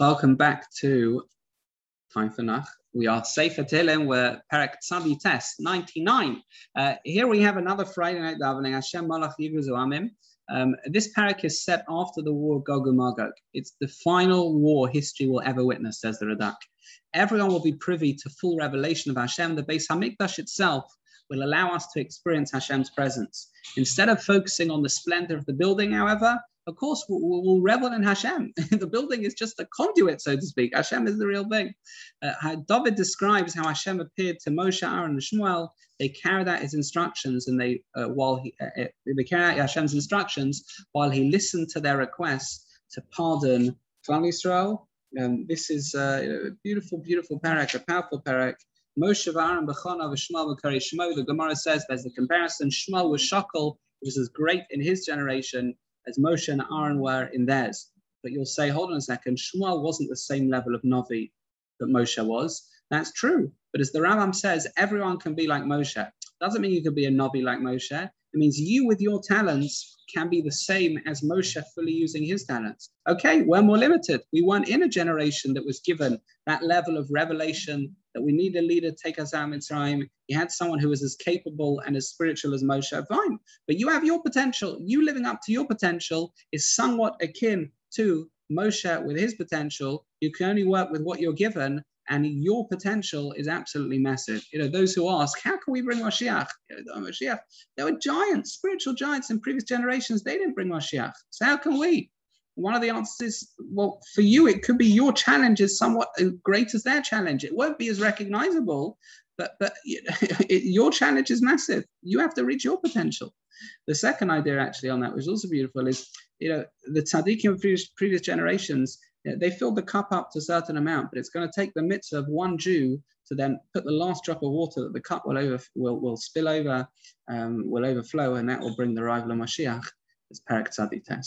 Welcome back to Time for Nach. We are Sefer Tehillim, we're Perek Tzavi Test 99. Uh, here we have another Friday night davening, Hashem Malach Yirgezu Amim. Um, this parak is set after the war of Gog and Magog. It's the final war history will ever witness, says the Radak. Everyone will be privy to full revelation of Hashem. The Beis Hamikdash itself will allow us to experience Hashem's presence. Instead of focusing on the splendor of the building, however, of course, we'll, we'll, revel in Hashem. the building is just a conduit, so to speak. Hashem is the real thing. Uh, David describes how Hashem appeared to Moshe, Aaron, and Shmuel. They carried out his instructions, and they uh, while he uh, uh they carried out Hashem's instructions while he listened to their request to pardon Klal Yisrael. Um, this is uh, a beautiful, beautiful parak, a powerful parak. Moshe, Aaron, Bechana, Shmuel, Shmo. The Gemara says there's a comparison. Shmuel was shakel. Was as great in his generation as Moshe and Aaron were in theirs. But you'll say, hold on a second, Shmuel wasn't the same level of Novi that Moshe was. That's true. But as the Rambam says, everyone can be like Moshe. Doesn't mean you can be a Novi like Moshe. It means you with your talents can be the same as Moshe fully using his talents. Okay, we're more limited. We weren't in a generation that was given that level of revelation that we need a leader to take us out of Mitzrayim. You had someone who was as capable and as spiritual as Moshe, fine. But you have your potential. You living up to your potential is somewhat akin to Moshe with his potential. You can only work with what you're given, and your potential is absolutely massive. You know, those who ask, how can we bring Mashiach? You know, Mashiach, there were giants, spiritual giants in previous generations. They didn't bring Mashiach. So how can we? One of the answers is well for you it could be your challenge is somewhat as great as their challenge. It won't be as recognizable but but it, your challenge is massive. You have to reach your potential. The second idea actually on that which is also beautiful is you know the tzaddikim of previous, previous generations they filled the cup up to a certain amount but it's going to take the mitzvah of one jew to then put the last drop of water that the cup will over will, will spill over um, will overflow and that will bring the arrival of Mashiach it's Parak test